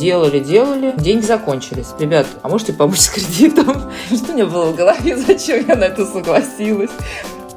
делали, делали, деньги закончились. Ребят, а можете помочь с кредитом? Что у меня было в голове, зачем я на это согласилась?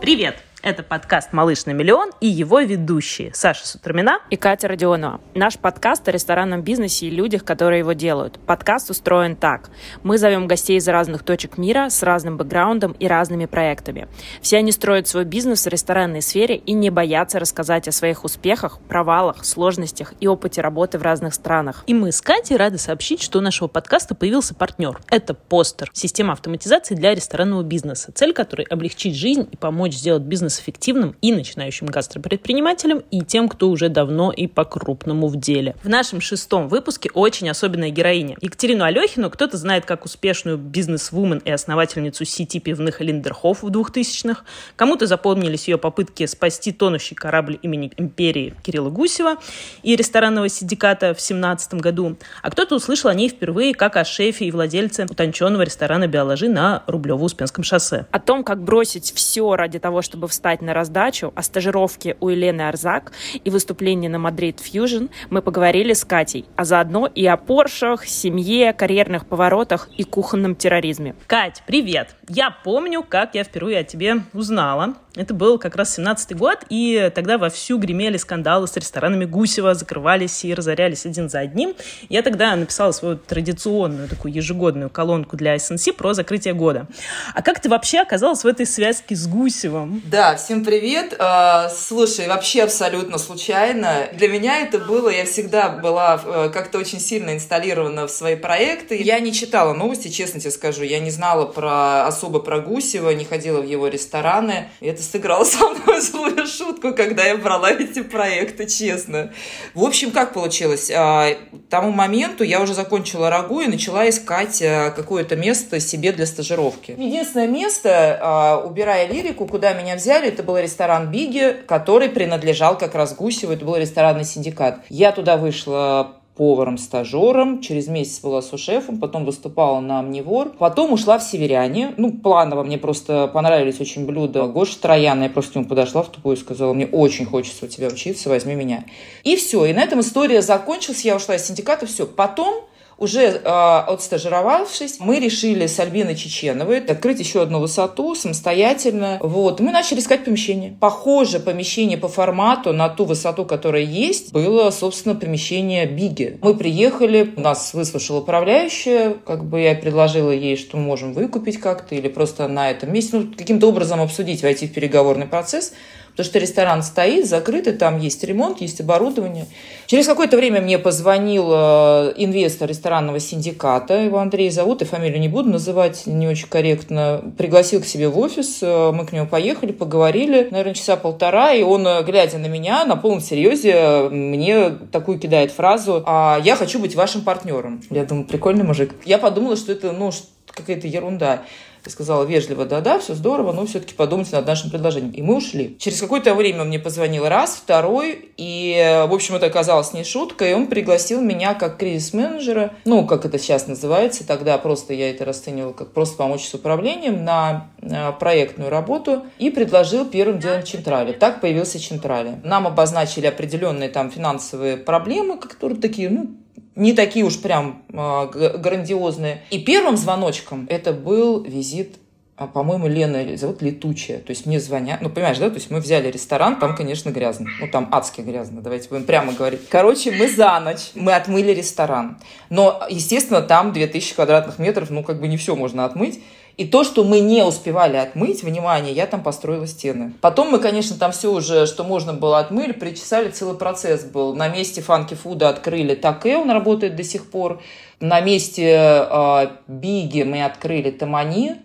Привет! Это подкаст «Малыш на миллион» и его ведущие Саша Сутрамина и Катя Родионова. Наш подкаст о ресторанном бизнесе и людях, которые его делают. Подкаст устроен так. Мы зовем гостей из разных точек мира с разным бэкграундом и разными проектами. Все они строят свой бизнес в ресторанной сфере и не боятся рассказать о своих успехах, провалах, сложностях и опыте работы в разных странах. И мы с Катей рады сообщить, что у нашего подкаста появился партнер. Это Постер, система автоматизации для ресторанного бизнеса, цель которой облегчить жизнь и помочь сделать бизнес бизнес-эффективным и начинающим гастропредпринимателям, и тем, кто уже давно и по-крупному в деле. В нашем шестом выпуске очень особенная героиня. Екатерину Алехину кто-то знает как успешную бизнес-вумен и основательницу сети пивных Линдерхоф в 2000-х, кому-то запомнились ее попытки спасти тонущий корабль имени империи Кирилла Гусева и ресторанного синдиката в 17 году, а кто-то услышал о ней впервые как о шефе и владельце утонченного ресторана «Биоложи» на Рублево-Успенском шоссе. О том, как бросить все ради того, чтобы встать встать на раздачу, о стажировке у Елены Арзак и выступлении на Madrid Fusión мы поговорили с Катей, а заодно и о Поршах, семье, карьерных поворотах и кухонном терроризме. Кать, привет! Я помню, как я впервые о тебе узнала. Это был как раз 17-й год, и тогда вовсю гремели скандалы с ресторанами Гусева, закрывались и разорялись один за одним. Я тогда написала свою традиционную такую ежегодную колонку для SNC про закрытие года. А как ты вообще оказалась в этой связке с Гусевым? Да, всем привет. А, слушай, вообще абсолютно случайно. Для меня это было, я всегда была э, как-то очень сильно инсталлирована в свои проекты. Я не читала новости, честно тебе скажу. Я не знала про особо про Гусева, не ходила в его рестораны. Это сыграл со мной злую шутку, когда я брала эти проекты, честно. В общем, как получилось? А, к тому моменту я уже закончила РАГУ и начала искать а, какое-то место себе для стажировки. Единственное место, а, убирая лирику, куда меня взяли, это был ресторан Биги, который принадлежал как раз Гусеву, это был ресторанный синдикат. Я туда вышла поваром-стажером, через месяц была сушефом, потом выступала на Амнивор, потом ушла в Северяне. Ну, планово мне просто понравились очень блюда. Гоша Трояна, я просто к нему подошла в тупую и сказала, мне очень хочется у тебя учиться, возьми меня. И все, и на этом история закончилась, я ушла из синдиката, все. Потом уже э, отстажировавшись, мы решили с Альбиной Чеченовой открыть еще одну высоту самостоятельно. Вот. Мы начали искать помещение. Похоже помещение по формату на ту высоту, которая есть, было, собственно, помещение Биги. Мы приехали, нас выслушала управляющая, как бы я предложила ей, что мы можем выкупить как-то или просто на этом месте, ну, каким-то образом обсудить, войти в переговорный процесс. Потому что ресторан стоит, закрытый, там есть ремонт, есть оборудование. Через какое-то время мне позвонил э, инвестор ресторанного синдиката, его Андрей зовут, и фамилию не буду называть, не очень корректно. Пригласил к себе в офис, э, мы к нему поехали, поговорили, наверное, часа полтора, и он, э, глядя на меня, на полном серьезе, мне такую кидает фразу «А я хочу быть вашим партнером». Я думаю, прикольный мужик. Я подумала, что это, ну, какая-то ерунда. Я сказала вежливо, да-да, все здорово, но все-таки подумайте над нашим предложением. И мы ушли. Через какое-то время мне позвонил раз, второй, и, в общем, это оказалось не шутка, и он пригласил меня как кризис-менеджера, ну, как это сейчас называется, тогда просто я это расценивала как просто помочь с управлением на проектную работу, и предложил первым делом Чентрали. Так появился Чентрали. Нам обозначили определенные там финансовые проблемы, которые такие, ну, не такие уж прям э, грандиозные. И первым звоночком это был визит а, по-моему, Лена зовут Летучая. То есть мне звонят, ну, понимаешь, да? То есть мы взяли ресторан, там, конечно, грязно. Ну, там адски грязно, давайте будем прямо говорить. Короче, мы за ночь, мы отмыли ресторан. Но, естественно, там 2000 квадратных метров, ну, как бы не все можно отмыть. И то, что мы не успевали отмыть, внимание, я там построила стены. Потом мы, конечно, там все уже, что можно было отмыли, причесали, целый процесс был. На месте фанки фуда открыли Таке, он работает до сих пор. На месте э, Биги мы открыли Тамани.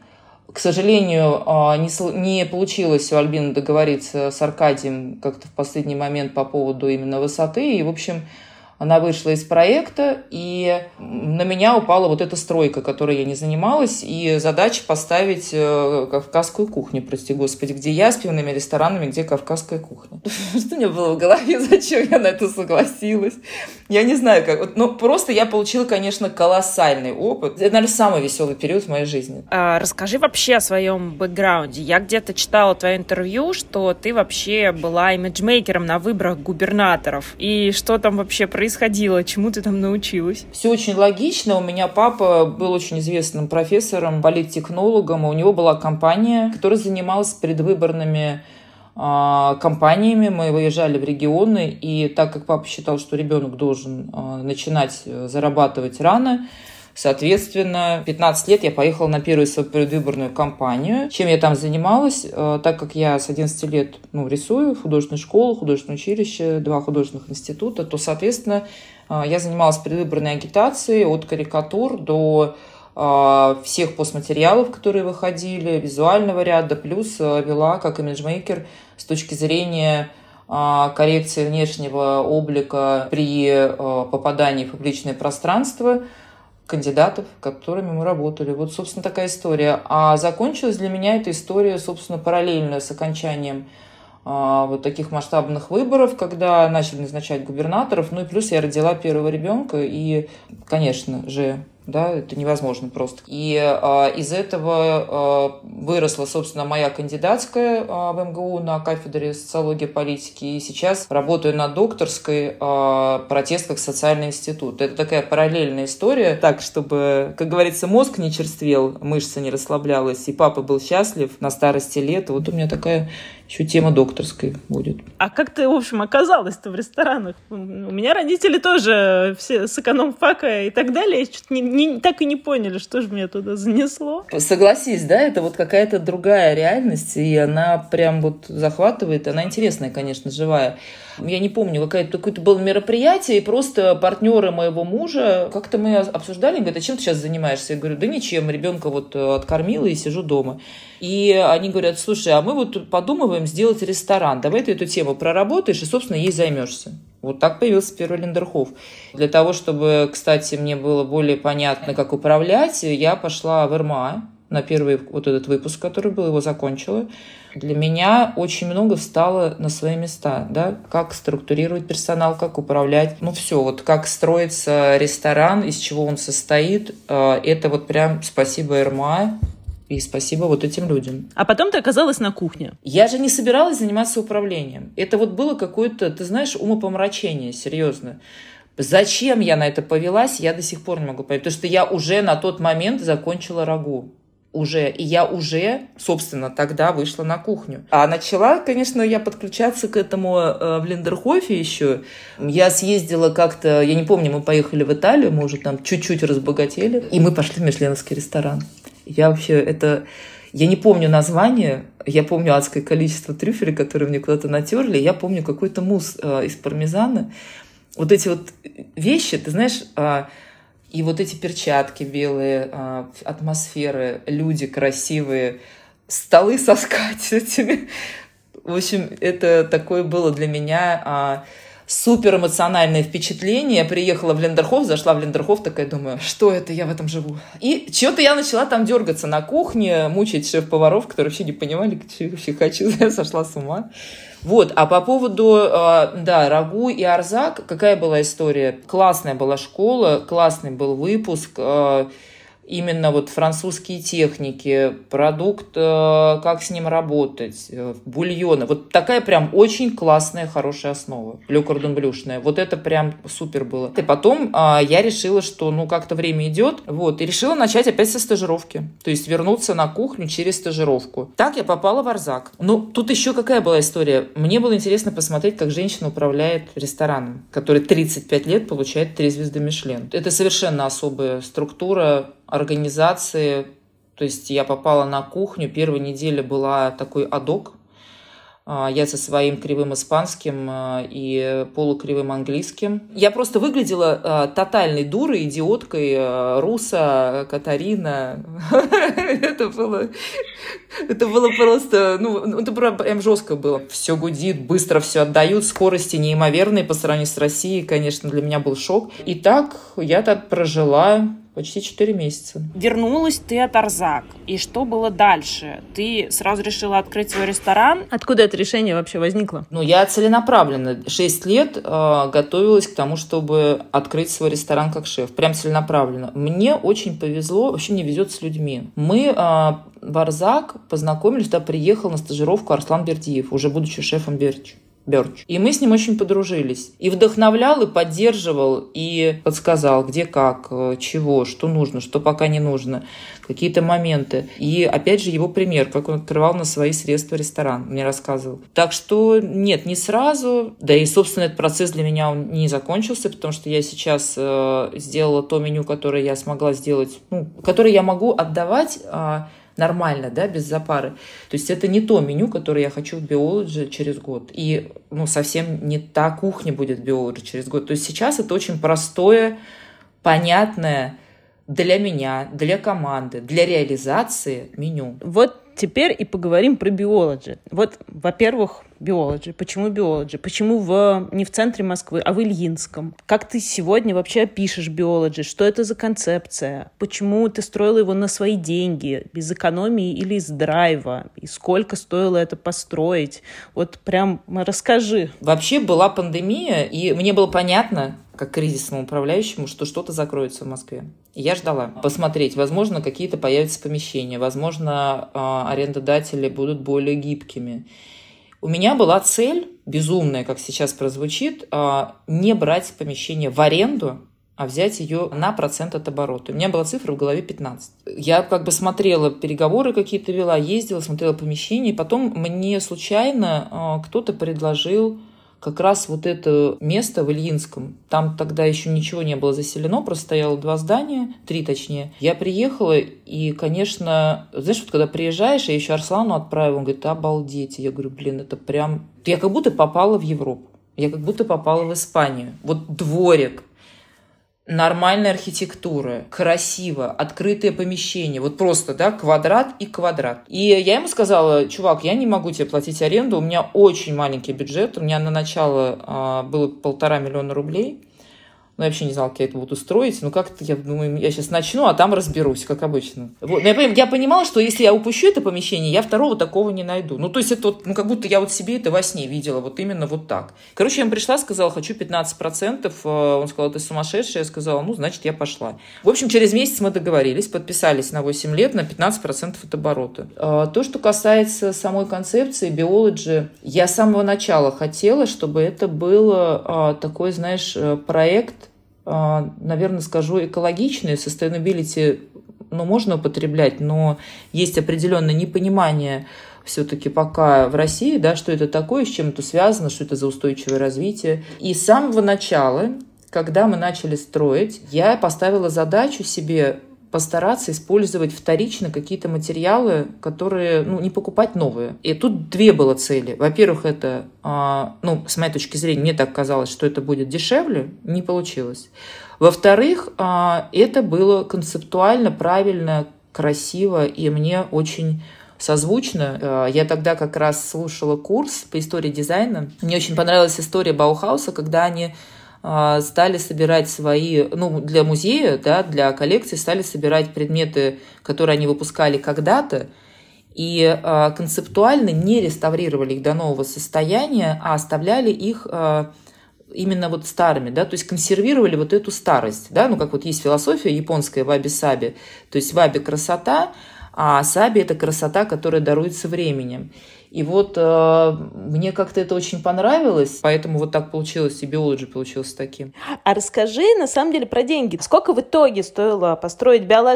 К сожалению, э, не, не получилось у Альбины договориться с Аркадием как-то в последний момент по поводу именно высоты. И, в общем, она вышла из проекта, и на меня упала вот эта стройка, которой я не занималась, и задача поставить э, кавказскую кухню, прости господи, где я с пивными ресторанами, где кавказская кухня. Что у меня было в голове, зачем я на это согласилась? Я не знаю, как. Но просто я получила, конечно, колоссальный опыт. Это, наверное, самый веселый период в моей жизни. А, расскажи вообще о своем бэкграунде. Я где-то читала твое интервью, что ты вообще была имиджмейкером на выборах губернаторов. И что там вообще происходит? Происходило? Чему ты там научилась? Все очень логично. У меня папа был очень известным профессором, политтехнологом. У него была компания, которая занималась предвыборными а, компаниями. Мы выезжали в регионы, и так как папа считал, что ребенок должен а, начинать э, зарабатывать рано, Соответственно, 15 лет я поехала на первую свою предвыборную кампанию. Чем я там занималась? Э, так как я с 11 лет ну, рисую, художественную школу, художественное училище, два художественных института, то, соответственно, э, я занималась предвыборной агитацией от карикатур до э, всех постматериалов, которые выходили, визуального ряда, плюс вела как имиджмейкер с точки зрения коррекции внешнего облика при попадании в публичное пространство – кандидатов, которыми мы работали. Вот, собственно, такая история. А закончилась для меня эта история, собственно, параллельно с окончанием а, вот таких масштабных выборов, когда начали назначать губернаторов. Ну и плюс я родила первого ребенка, и, конечно же, да, это невозможно просто. И э, из этого э, выросла, собственно, моя кандидатская э, в МГУ на кафедре социологии политики, и сейчас работаю на докторской э, протест как социальный институт. Это такая параллельная история, так, чтобы, как говорится, мозг не черствел, мышца не расслаблялась, и папа был счастлив на старости лет. Вот у меня такая еще тема докторской будет. А как ты, в общем, оказалась-то в ресторанах? У меня родители тоже все с эконом-фака и так далее. Что-то не, не, так и не поняли, что же меня туда занесло. Согласись, да, это вот какая-то другая реальность, и она прям вот захватывает. Она интересная, конечно, живая я не помню, какое-то какое было мероприятие, и просто партнеры моего мужа, как-то мы обсуждали, говорят, а чем ты сейчас занимаешься? Я говорю, да ничем, ребенка вот э, откормила и сижу дома. И они говорят, слушай, а мы вот подумываем сделать ресторан, давай ты эту тему проработаешь и, собственно, ей займешься. Вот так появился первый Лендерхоф. Для того, чтобы, кстати, мне было более понятно, как управлять, я пошла в РМА на первый вот этот выпуск, который был, его закончила. Для меня очень много встало на свои места, да, как структурировать персонал, как управлять, ну все, вот как строится ресторан, из чего он состоит, э, это вот прям спасибо РМА, и спасибо вот этим людям. А потом ты оказалась на кухне. Я же не собиралась заниматься управлением. Это вот было какое-то, ты знаешь, умопомрачение, серьезно. Зачем я на это повелась, я до сих пор не могу понять. Потому что я уже на тот момент закончила рагу уже, и я уже, собственно, тогда вышла на кухню. А начала, конечно, я подключаться к этому э, в Линдерхофе еще. Я съездила как-то, я не помню, мы поехали в Италию, мы уже там чуть-чуть разбогатели, и мы пошли в мишленовский ресторан. Я вообще, это... Я не помню название, я помню адское количество трюфелей, которые мне куда-то натерли, я помню какой-то мусс э, из пармезана. Вот эти вот вещи, ты знаешь, э, и вот эти перчатки белые, а, атмосферы, люди красивые, столы со скатертями. В общем, это такое было для меня а, супер эмоциональное впечатление. Я приехала в Лендерхоф, зашла в Лендерхоф, такая думаю, что это, я в этом живу. И что-то я начала там дергаться на кухне, мучить шеф-поваров, которые вообще не понимали, что я вообще хочу. Я сошла с ума. Вот, а по поводу, э, да, Рагу и Арзак, какая была история? Классная была школа, классный был выпуск, э, именно вот французские техники, продукт, э, как с ним работать, э, бульоны. Вот такая прям очень классная, хорошая основа. Ле. Вот это прям супер было. И потом а, я решила, что ну как-то время идет, вот, и решила начать опять со стажировки. То есть вернуться на кухню через стажировку. Так я попала в Арзак. Ну, тут еще какая была история? Мне было интересно посмотреть, как женщина управляет рестораном, который 35 лет получает три звезды Мишлен. Это совершенно особая структура, организации. То есть я попала на кухню, первая неделя была такой адок. А, я со своим кривым испанским а, и полукривым английским. Я просто выглядела а, тотальной дурой, идиоткой, руса, Катарина. Это было, это было просто, ну, это прям жестко было. Все гудит, быстро все отдают, скорости неимоверные по сравнению с Россией, конечно, для меня был шок. И так я так прожила почти 4 месяца. Вернулась ты от Арзак. И что было дальше? Ты сразу решила открыть свой ресторан? Откуда это решение вообще возникло? Ну, я целенаправленно 6 лет э, готовилась к тому, чтобы открыть свой ресторан как шеф. Прям целенаправленно. Мне очень повезло, вообще мне везет с людьми. Мы э, в Арзак познакомились, туда приехал на стажировку Арслан Бердиев, уже будучи шефом Бердича. Берч. И мы с ним очень подружились. И вдохновлял, и поддерживал, и подсказал, где как, э, чего, что нужно, что пока не нужно, какие-то моменты. И опять же его пример, как он открывал на свои средства ресторан, мне рассказывал. Так что нет, не сразу. Да и, собственно, этот процесс для меня не закончился, потому что я сейчас э, сделала то меню, которое я смогла сделать, ну, которое я могу отдавать э, нормально, да, без запары. То есть это не то меню, которое я хочу в биологии через год. И ну, совсем не та кухня будет в биологии через год. То есть сейчас это очень простое, понятное для меня, для команды, для реализации меню. Вот теперь и поговорим про биологи. Вот, во-первых, биологи. Почему биологи? Почему в, не в центре Москвы, а в Ильинском? Как ты сегодня вообще пишешь биологи? Что это за концепция? Почему ты строила его на свои деньги, без экономии или из драйва? И сколько стоило это построить? Вот прям расскажи. Вообще была пандемия, и мне было понятно, как кризисному управляющему, что что-то закроется в Москве. Я ждала посмотреть, возможно, какие-то появятся помещения, возможно, а, арендодатели будут более гибкими. У меня была цель, безумная, как сейчас прозвучит, а, не брать помещение в аренду, а взять ее на процент от оборота. У меня была цифра в голове 15. Я как бы смотрела переговоры какие-то вела, ездила, смотрела помещение, и потом мне случайно а, кто-то предложил как раз вот это место в Ильинском. Там тогда еще ничего не было заселено, просто стояло два здания, три точнее. Я приехала, и, конечно, знаешь, вот когда приезжаешь, я еще Арслану отправила, он говорит, обалдеть. Я говорю, блин, это прям... Я как будто попала в Европу. Я как будто попала в Испанию. Вот дворик, нормальная архитектура, красиво, открытое помещение, вот просто, да, квадрат и квадрат. И я ему сказала, чувак, я не могу тебе платить аренду, у меня очень маленький бюджет, у меня на начало а, было полтора миллиона рублей, ну, я вообще не знала, как я это буду строить. Ну, как-то, я думаю, я сейчас начну, а там разберусь, как обычно. Вот. Я, я понимала, что если я упущу это помещение, я второго такого не найду. Ну, то есть это вот, ну, как будто я вот себе это во сне видела, вот именно вот так. Короче, я ему пришла, сказала, хочу 15%. Э, он сказал, ты сумасшедшая. Я сказала, ну, значит, я пошла. В общем, через месяц мы договорились, подписались на 8 лет на 15% от оборота. А, то, что касается самой концепции, биологи, я с самого начала хотела, чтобы это был а, такой, знаешь, э, проект, наверное, скажу, экологичные, sustainability, ну, можно употреблять, но есть определенное непонимание все-таки пока в России, да, что это такое, с чем это связано, что это за устойчивое развитие. И с самого начала, когда мы начали строить, я поставила задачу себе постараться использовать вторично какие-то материалы, которые, ну, не покупать новые. И тут две было цели. Во-первых, это, а, ну, с моей точки зрения, мне так казалось, что это будет дешевле, не получилось. Во-вторых, а, это было концептуально правильно, красиво, и мне очень созвучно. А, я тогда как раз слушала курс по истории дизайна. Мне очень понравилась история Баухауса, когда они стали собирать свои, ну, для музея, да, для коллекции стали собирать предметы, которые они выпускали когда-то, и э, концептуально не реставрировали их до нового состояния, а оставляли их э, именно вот старыми, да, то есть консервировали вот эту старость, да, ну, как вот есть философия японская ваби-саби, то есть ваби – красота, а саби – это красота, которая даруется временем. И вот э, мне как-то это очень понравилось, поэтому вот так получилось, и биологи получился таким. А расскажи, на самом деле, про деньги. Сколько в итоге стоило построить биологи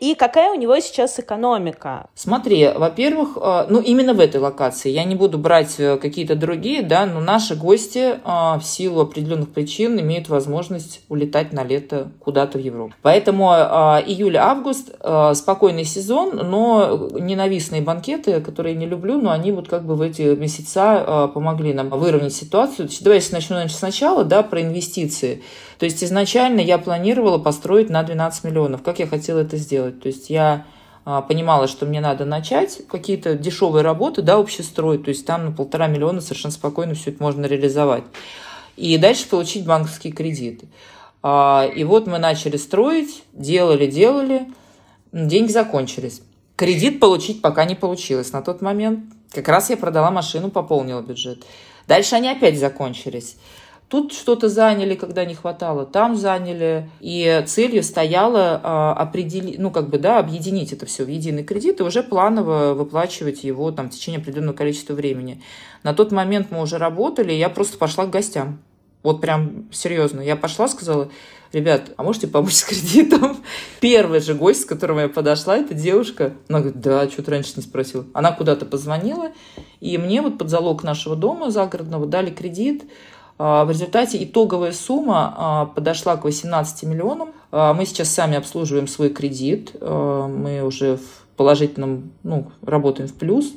и какая у него сейчас экономика? Смотри, во-первых, э, ну именно в этой локации, я не буду брать э, какие-то другие, да, но наши гости э, в силу определенных причин имеют возможность улетать на лето куда-то в Европу. Поэтому э, июль-август э, спокойный сезон, но ненавистные банкеты, которые я не люблю, но они вот как бы в эти месяца а, помогли нам выровнять ситуацию. Давай я начну значит, сначала, да, про инвестиции. То есть изначально я планировала построить на 12 миллионов. Как я хотела это сделать? То есть я а, понимала, что мне надо начать какие-то дешевые работы, да, общестроить, то есть там на полтора миллиона совершенно спокойно все это можно реализовать. И дальше получить банковские кредиты. А, и вот мы начали строить, делали, делали, деньги закончились. Кредит получить пока не получилось на тот момент. Как раз я продала машину, пополнила бюджет. Дальше они опять закончились. Тут что-то заняли, когда не хватало, там заняли. И целью стояло а, определить, ну, как бы, да, объединить это все в единый кредит и уже планово выплачивать его там в течение определенного количества времени. На тот момент мы уже работали, я просто пошла к гостям. Вот прям серьезно. Я пошла, сказала, ребят, а можете помочь с кредитом? Первый же гость, с которым я подошла, это девушка. Она говорит, да, что ты раньше не спросила. Она куда-то позвонила, и мне вот под залог нашего дома загородного дали кредит. А, в результате итоговая сумма а, подошла к 18 миллионам. А, мы сейчас сами обслуживаем свой кредит. Мы уже в положительном, ну, работаем в плюс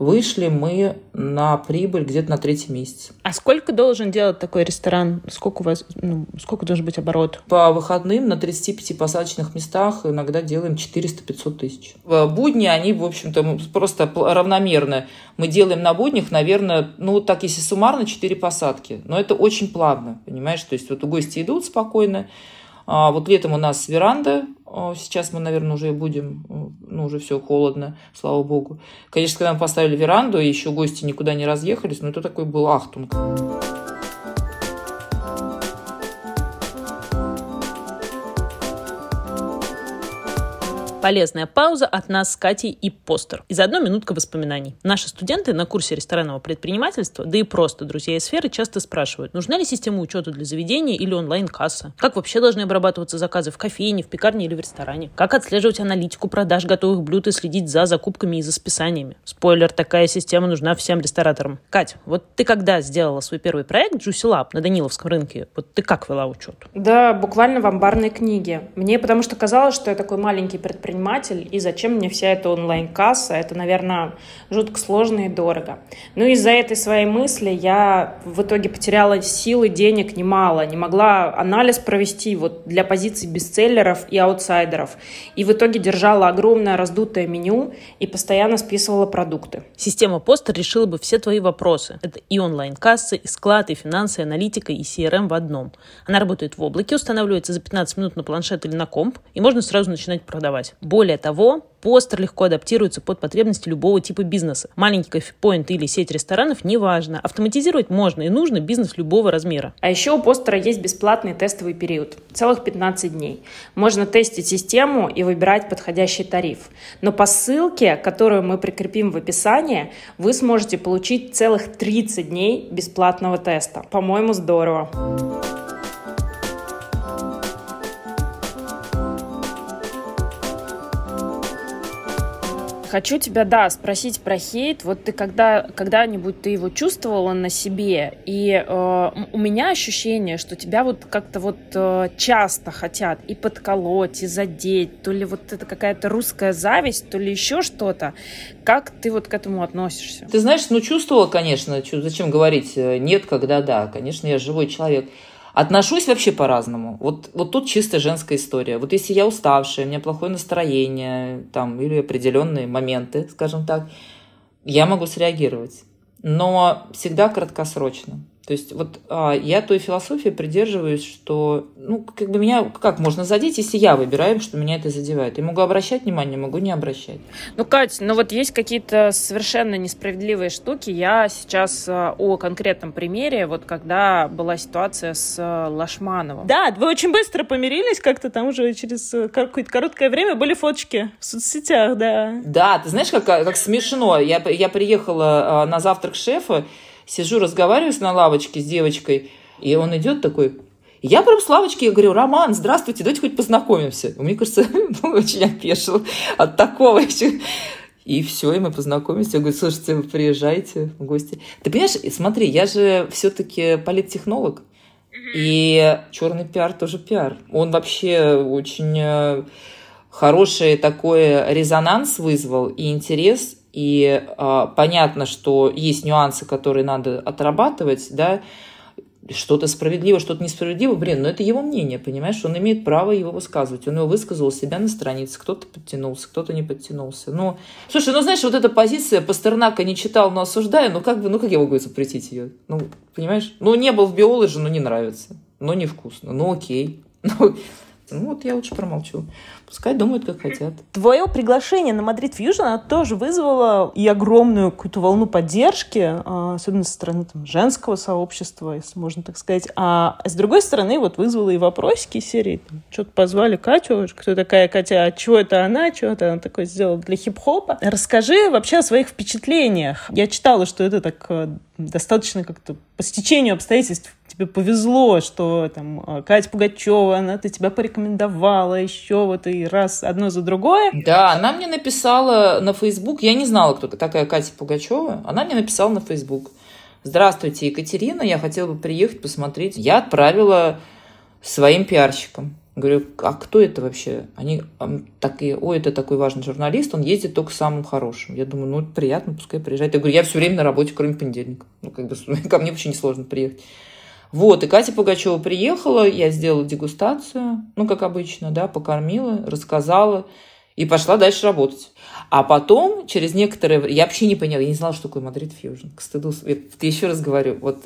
вышли мы на прибыль где-то на третий месяц. А сколько должен делать такой ресторан? Сколько у вас, ну, сколько должен быть оборот? По выходным на 35 посадочных местах иногда делаем 400-500 тысяч. В будни они, в общем-то, просто равномерно. Мы делаем на буднях, наверное, ну, так если суммарно, 4 посадки. Но это очень плавно, понимаешь? То есть вот у гости идут спокойно, вот летом у нас веранда, сейчас мы, наверное, уже будем, ну, уже все холодно, слава богу. Конечно, когда мы поставили веранду, еще гости никуда не разъехались, но это такой был ахтунг. Полезная пауза от нас с Катей и постер. И заодно минутка воспоминаний. Наши студенты на курсе ресторанного предпринимательства, да и просто друзья из сферы, часто спрашивают, нужна ли система учета для заведения или онлайн-касса? Как вообще должны обрабатываться заказы в кофейне, в пекарне или в ресторане? Как отслеживать аналитику продаж готовых блюд и следить за закупками и за списаниями? Спойлер, такая система нужна всем рестораторам. Кать, вот ты когда сделала свой первый проект Juicy Lab на Даниловском рынке, вот ты как вела учет? Да, буквально в амбарной книге. Мне потому что казалось, что я такой маленький предприниматель, предприниматель, и зачем мне вся эта онлайн-касса, это, наверное, жутко сложно и дорого. Ну, из-за этой своей мысли я в итоге потеряла силы, денег немало, не могла анализ провести вот для позиций бестселлеров и аутсайдеров, и в итоге держала огромное раздутое меню и постоянно списывала продукты. Система постер решила бы все твои вопросы. Это и онлайн-кассы, и склад, и финансы, и аналитика, и CRM в одном. Она работает в облаке, устанавливается за 15 минут на планшет или на комп, и можно сразу начинать продавать. Более того, постер легко адаптируется под потребности любого типа бизнеса. Маленький кофепоинт или сеть ресторанов – неважно. Автоматизировать можно и нужно бизнес любого размера. А еще у постера есть бесплатный тестовый период. Целых 15 дней. Можно тестить систему и выбирать подходящий тариф. Но по ссылке, которую мы прикрепим в описании, вы сможете получить целых 30 дней бесплатного теста. По-моему, здорово. Хочу тебя, да, спросить про хейт. Вот ты когда, когда-нибудь ты его чувствовала на себе? И э, у меня ощущение, что тебя вот как-то вот э, часто хотят и подколоть, и задеть. То ли вот это какая-то русская зависть, то ли еще что-то. Как ты вот к этому относишься? Ты знаешь, ну чувствовала, конечно. Зачем говорить э, нет, когда да. Конечно, я живой человек. Отношусь вообще по-разному. Вот, вот тут чисто женская история. Вот если я уставшая, у меня плохое настроение, там, или определенные моменты, скажем так, я могу среагировать. Но всегда краткосрочно. То есть вот а, я той философии придерживаюсь, что, ну, как бы меня, как можно задеть, если я выбираю, что меня это задевает. Я могу обращать внимание, могу не обращать. Ну, Кать, ну вот есть какие-то совершенно несправедливые штуки. Я сейчас а, о конкретном примере, вот когда была ситуация с а, Лашмановым. Да, вы очень быстро помирились, как-то там уже через э, какое-то короткое время были фоточки в соцсетях, да. Да, ты знаешь, как, как смешно. Я, я приехала а, на завтрак шефа, Сижу, разговариваю на лавочке с девочкой, и он идет такой, я прям с лавочки, я говорю, Роман, здравствуйте, давайте хоть познакомимся. Мне кажется, ну, очень опешил от такого. И все, и мы познакомились. Я говорю, слушайте, вы приезжайте в гости. Ты понимаешь, смотри, я же все-таки политтехнолог. И черный пиар тоже пиар. Он вообще очень э, хороший такой резонанс вызвал и интерес и э, понятно, что есть нюансы, которые надо отрабатывать, да, что-то справедливо, что-то несправедливо, блин, но это его мнение, понимаешь, он имеет право его высказывать, он его высказал у себя на странице, кто-то подтянулся, кто-то не подтянулся, ну, слушай, ну, знаешь, вот эта позиция, Пастернака не читал, но осуждаю, ну, как бы, ну, как я могу запретить ее, ну, понимаешь, ну, не был в Biologie, но не нравится, но невкусно, ну, окей, ну, Ну вот я лучше промолчу. Пускай думают, как хотят. Твое приглашение на Madrid Fusión, оно тоже вызвало и огромную какую-то волну поддержки, а, особенно со стороны там, женского сообщества, если можно так сказать. А с другой стороны, вот вызвало и вопросики серии. Что-то позвали Катю, кто такая Катя, а чего это она, что это она такое сделала для хип-хопа. Расскажи вообще о своих впечатлениях. Я читала, что это так э, достаточно как-то по стечению обстоятельств тебе повезло, что там э, Катя Пугачева, она ты тебя порекомендовала еще вот и раз одно за другое. Да, она мне написала на Facebook, я не знала, кто такая Катя Пугачева, она мне написала на Facebook. Здравствуйте, Екатерина, я хотела бы приехать посмотреть. Я отправила своим пиарщикам. Говорю, а кто это вообще? Они такие, ой, это такой важный журналист, он ездит только самым хорошим. Я думаю, ну, приятно, пускай приезжает. Я говорю, я все время на работе, кроме понедельника. Ну, как бы, ко мне вообще несложно приехать. Вот, и Катя Пугачева приехала, я сделала дегустацию, ну, как обычно, да, покормила, рассказала и пошла дальше работать. А потом, через некоторое время, я вообще не поняла, я не знала, что такое Madrid Fusión. К стыду, я еще раз говорю, вот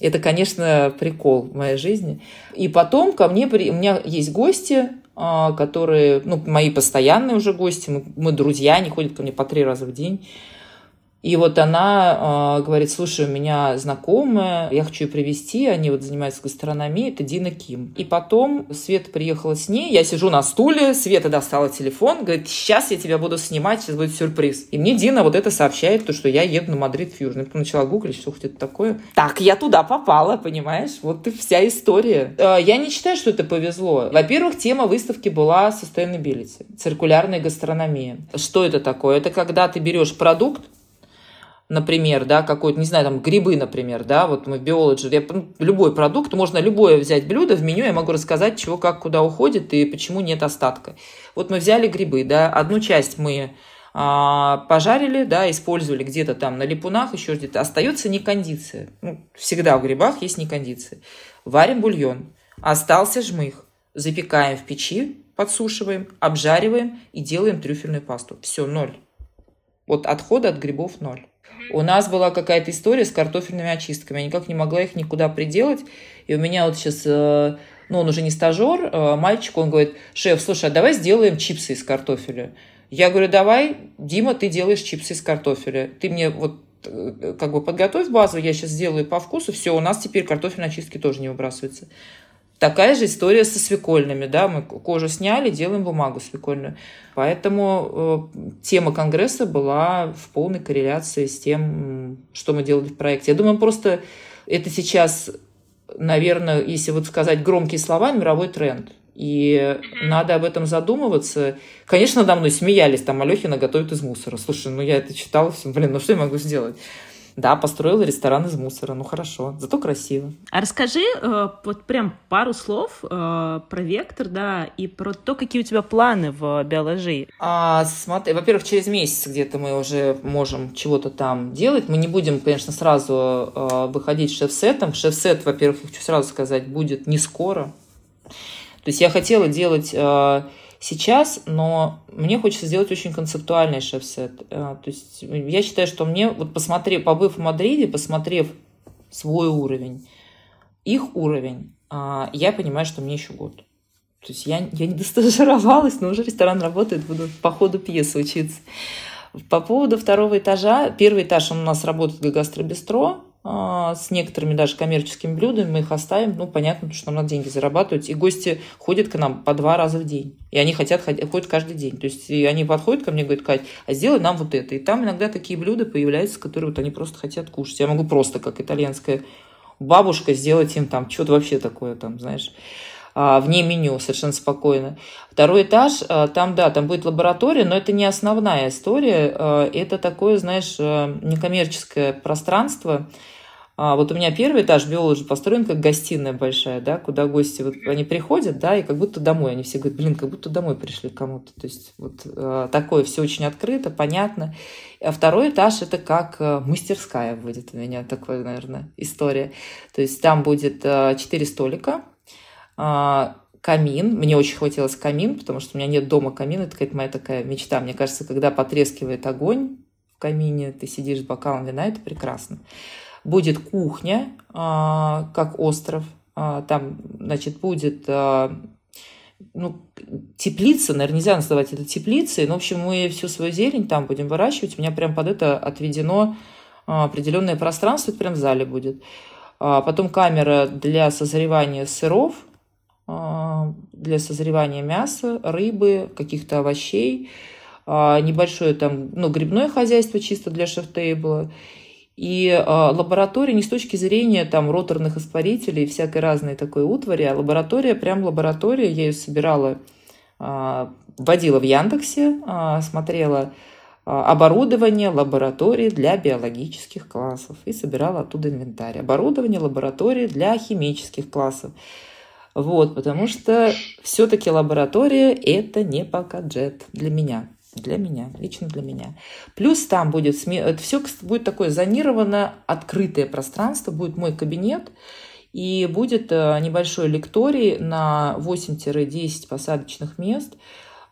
это, конечно, прикол в моей жизни. И потом ко мне, у меня есть гости, а, которые, ну, мои постоянные уже гости, мы, мы друзья, они ходят ко мне по три раза в день. И вот она э, говорит, слушай, у меня знакомая, я хочу ее привести, они вот занимаются гастрономией, это Дина Ким. И потом Света приехала с ней, я сижу на стуле, Света достала телефон, говорит, сейчас я тебя буду снимать, сейчас будет сюрприз. И мне Дина вот это сообщает, то, что я еду на Madrid Fusion. Я начала гуглить, что хоть это такое. Так, я туда попала, понимаешь? Вот и вся история. Э, я не считаю, что это повезло. Во-первых, тема выставки была sustainability, циркулярная гастрономия. Что это такое? Это когда ты берешь продукт, например, да, какой-то, не знаю, там, грибы, например, да, вот мы в биологии, я, ну, любой продукт, можно любое взять блюдо, в меню я могу рассказать, чего, как, куда уходит и почему нет остатка. Вот мы взяли грибы, да, одну часть мы а, пожарили, да, использовали где-то там на липунах, еще где-то, остается некондиция. Ну, всегда в грибах есть некондиция. Варим бульон, остался жмых, запекаем в печи, подсушиваем, обжариваем и делаем трюфельную пасту. Все, ноль. Вот отхода от грибов ноль. У нас была какая-то история с картофельными очистками. Я никак не могла их никуда приделать. И у меня вот сейчас, э, ну, он уже не стажер, э, мальчик, он говорит, шеф, слушай, а давай сделаем чипсы из картофеля. Я говорю, давай, Дима, ты делаешь чипсы из картофеля. Ты мне вот э, как бы подготовь базу, я сейчас сделаю по вкусу, все, у нас теперь картофельные очистки тоже не выбрасываются. Такая же история со свекольными, да, мы кожу сняли, делаем бумагу свекольную. Поэтому э, тема конгресса была в полной корреляции с тем, что мы делали в проекте. Я думаю, просто это сейчас, наверное, если вот сказать громкие слова, мировой тренд. И надо об этом задумываться. Конечно, надо мной смеялись, там Алехина готовит из мусора. Слушай, ну я это читала, все, блин, ну что я могу сделать? Да, построила ресторан из мусора. Ну хорошо, зато красиво. А расскажи э, вот прям пару слов э, про вектор, да, и про то, какие у тебя планы в биологии. А, смотри, во-первых, через месяц где-то мы уже можем чего-то там делать. Мы не будем, конечно, сразу э, выходить шеф-сетом. Шеф-сет, во-первых, хочу сразу сказать, будет не скоро. То есть я хотела делать э, сейчас, но мне хочется сделать очень концептуальный шеф-сет. Э, то есть я считаю, что мне, вот посмотрев, побыв в Мадриде, посмотрев свой уровень, их уровень, а, я понимаю, что мне еще год. То есть я, я не достажировалась, но уже ресторан работает, буду по ходу пьесы учиться. По поводу второго этажа, первый этаж он у нас работает как гастробистро, с некоторыми даже коммерческими блюдами, мы их оставим, ну, понятно, что нам надо деньги зарабатывать, и гости ходят к нам по два раза в день, и они хотят, ходят каждый день, то есть и они подходят ко мне и говорят, Кать, а сделай нам вот это, и там иногда такие блюда появляются, которые вот они просто хотят кушать, я могу просто, как итальянская бабушка, сделать им там что-то вообще такое, там, знаешь, а, вне меню совершенно спокойно. Второй этаж, а, там, да, там будет лаборатория, но это не основная история, это такое, знаешь, некоммерческое пространство, а вот у меня первый этаж биологи построен как гостиная большая, да, куда гости, вот они приходят, да, и как будто домой. Они все говорят, блин, как будто домой пришли кому-то. То есть вот э, такое все очень открыто, понятно. А второй этаж это как э, мастерская будет у меня такая, наверное, история. То есть там будет э, четыре столика, э, камин. Мне очень хотелось камин, потому что у меня нет дома камина. Это какая-то моя такая мечта. Мне кажется, когда потрескивает огонь в камине, ты сидишь с бокалом вина, это прекрасно будет кухня, а, как остров. А, там, значит, будет а, ну, теплица, наверное, нельзя называть это теплицей, но, в общем, мы всю свою зелень там будем выращивать. У меня прям под это отведено определенное пространство, это прям в зале будет. Потом камера для созревания сыров, для созревания мяса, рыбы, каких-то овощей, небольшое там, ну, грибное хозяйство чисто для шеф-тейбла. И э, лаборатория не с точки зрения там роторных испарителей, всякой разной такой утвари, а лаборатория прям лаборатория. Я ее собирала, э, вводила в Яндексе, э, смотрела э, оборудование лаборатории для биологических классов и собирала оттуда инвентарь. Оборудование лаборатории для химических классов. Вот, потому что все-таки лаборатория это не пока джет для меня. Для меня, лично для меня. Плюс там будет, это все будет такое зонированное, открытое пространство, будет мой кабинет, и будет э, небольшой лекторий на 8-10 посадочных мест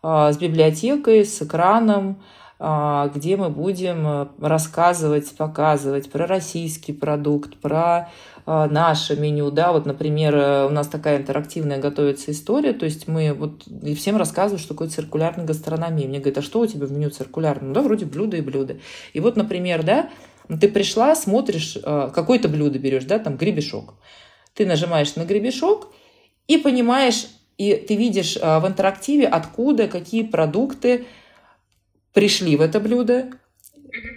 э, с библиотекой, с экраном, где мы будем рассказывать, показывать про российский продукт, про а, наше меню, да, вот, например, э, у нас такая интерактивная готовится история, то есть мы вот и всем рассказывают, что такое циркулярная гастрономия. Мне говорят, а что у тебя в меню циркулярное? Ну да, вроде блюда и блюда. И вот, например, да, ты пришла, смотришь, э, какое-то блюдо берешь, да, там гребешок. Ты нажимаешь на гребешок и понимаешь, и ты видишь э, в интерактиве, откуда, какие продукты пришли в это блюдо,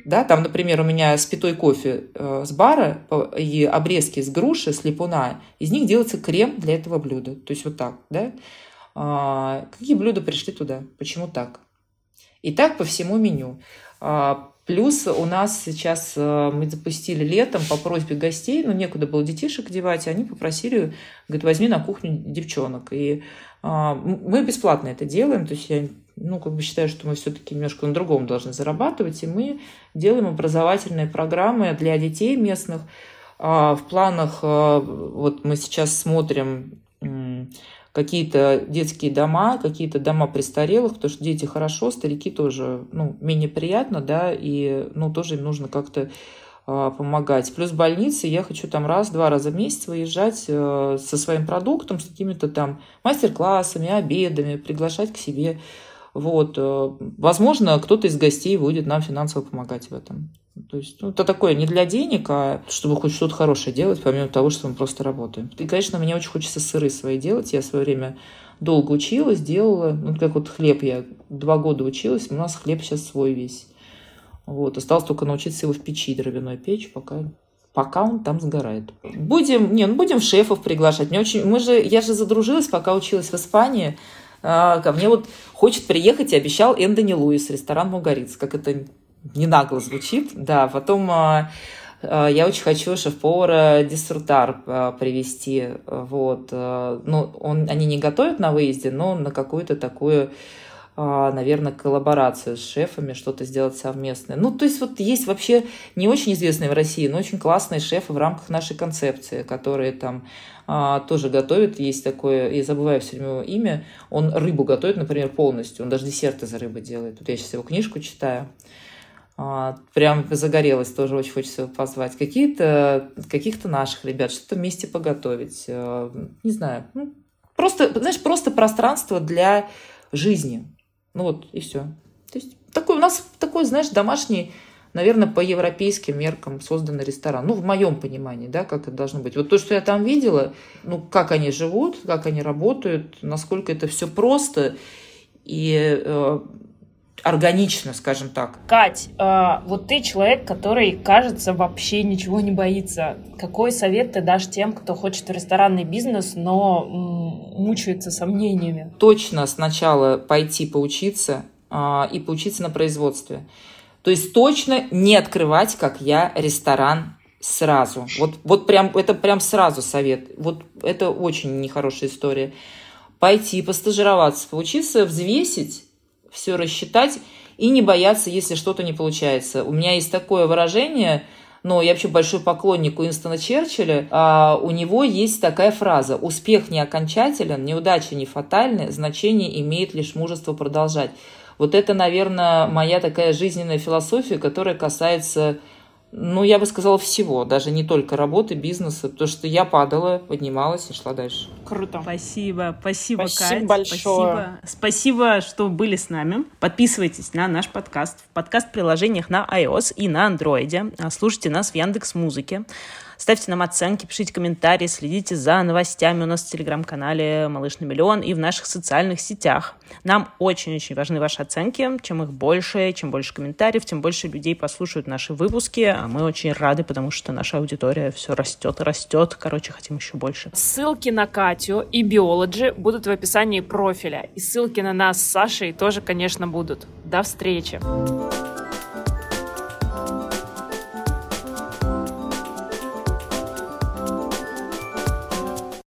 да, там, например, у меня спитой кофе э, с бара и обрезки с груши, с липуна, из них делается крем для этого блюда. То есть вот так, да. А, какие блюда пришли туда? Почему так? И так по всему меню. А, плюс у нас сейчас э, мы запустили летом по просьбе гостей, ну, некуда было детишек девать, и они попросили, говорят, возьми на кухню девчонок. И а, мы бесплатно это делаем, то есть я ну, как бы считаю, что мы все-таки немножко на другом должны зарабатывать, и мы делаем образовательные программы для детей местных. А, в планах, а, вот мы сейчас смотрим какие-то детские дома, какие-то дома престарелых, потому что дети хорошо, старики тоже, ну, менее приятно, да, и, ну, тоже им нужно как-то а, помогать. Плюс больницы, я хочу там раз-два раза в месяц выезжать э, со своим продуктом, с какими-то там мастер-классами, обедами, приглашать к себе вот. Э, возможно, кто-то из гостей будет нам финансово помогать в этом. То есть ну, это такое не для денег, а чтобы хоть что-то хорошее делать, помимо того, что мы просто работаем. И, конечно, мне очень хочется сыры свои делать. Я в свое время долго училась, делала. Ну, как вот хлеб я два года училась, у нас хлеб сейчас свой весь. Вот. Осталось только научиться его в печи дровяной печь, пока пока он там сгорает. Будем, не, ну будем шефов приглашать. Мне очень, мы же, я же задружилась, пока училась в Испании. А, ко мне вот хочет приехать и обещал Эндони Луис, ресторан Мугариц. Как это не нагло звучит. Да, потом а, а, я очень хочу шеф-повара Диссертар привести. Вот. Ну, он, они не готовят на выезде, но на какую-то такую наверное, коллаборацию с шефами, что-то сделать совместное. Ну, то есть вот есть вообще не очень известные в России, но очень классные шефы в рамках нашей концепции, которые там а, тоже готовит. Есть такое, я забываю все время его имя, он рыбу готовит, например, полностью. Он даже десерт из рыбы делает. Вот я сейчас его книжку читаю. А, прям загорелась, тоже очень хочется его позвать. Какие-то, каких-то наших ребят, что-то вместе поготовить. А, не знаю. Ну, просто, знаешь, просто пространство для жизни. Ну вот, и все. То есть такой у нас такой, знаешь, домашний наверное, по европейским меркам созданный ресторан. Ну, в моем понимании, да, как это должно быть. Вот то, что я там видела, ну, как они живут, как они работают, насколько это все просто и э, органично, скажем так. Кать, э, вот ты человек, который, кажется, вообще ничего не боится. Какой совет ты дашь тем, кто хочет ресторанный бизнес, но м, мучается сомнениями? Точно сначала пойти поучиться э, и поучиться на производстве. То есть точно не открывать, как я, ресторан сразу. Вот, вот прям, это прям сразу совет. Вот это очень нехорошая история. Пойти, постажироваться, поучиться, взвесить, все рассчитать и не бояться, если что-то не получается. У меня есть такое выражение, но я вообще большой поклонник Уинстона Черчилля, а у него есть такая фраза «Успех не окончателен, неудача не фатальны, значение имеет лишь мужество продолжать». Вот это, наверное, моя такая жизненная философия, которая касается Ну, я бы сказала, всего, даже не только работы, бизнеса, потому что я падала, поднималась и шла дальше. Круто. Спасибо, спасибо, спасибо Кать. большое. Спасибо. спасибо, что были с нами. Подписывайтесь на наш подкаст в подкаст-приложениях на iOS и на Android. Слушайте нас в Яндекс Музыке. Ставьте нам оценки, пишите комментарии, следите за новостями у нас в телеграм-канале «Малыш на миллион» и в наших социальных сетях. Нам очень-очень важны ваши оценки. Чем их больше, чем больше комментариев, тем больше людей послушают наши выпуски. А мы очень рады, потому что наша аудитория все растет и растет. Короче, хотим еще больше. Ссылки на Катю и Биологи будут в описании профиля. И ссылки на нас с Сашей тоже, конечно, будут. До встречи!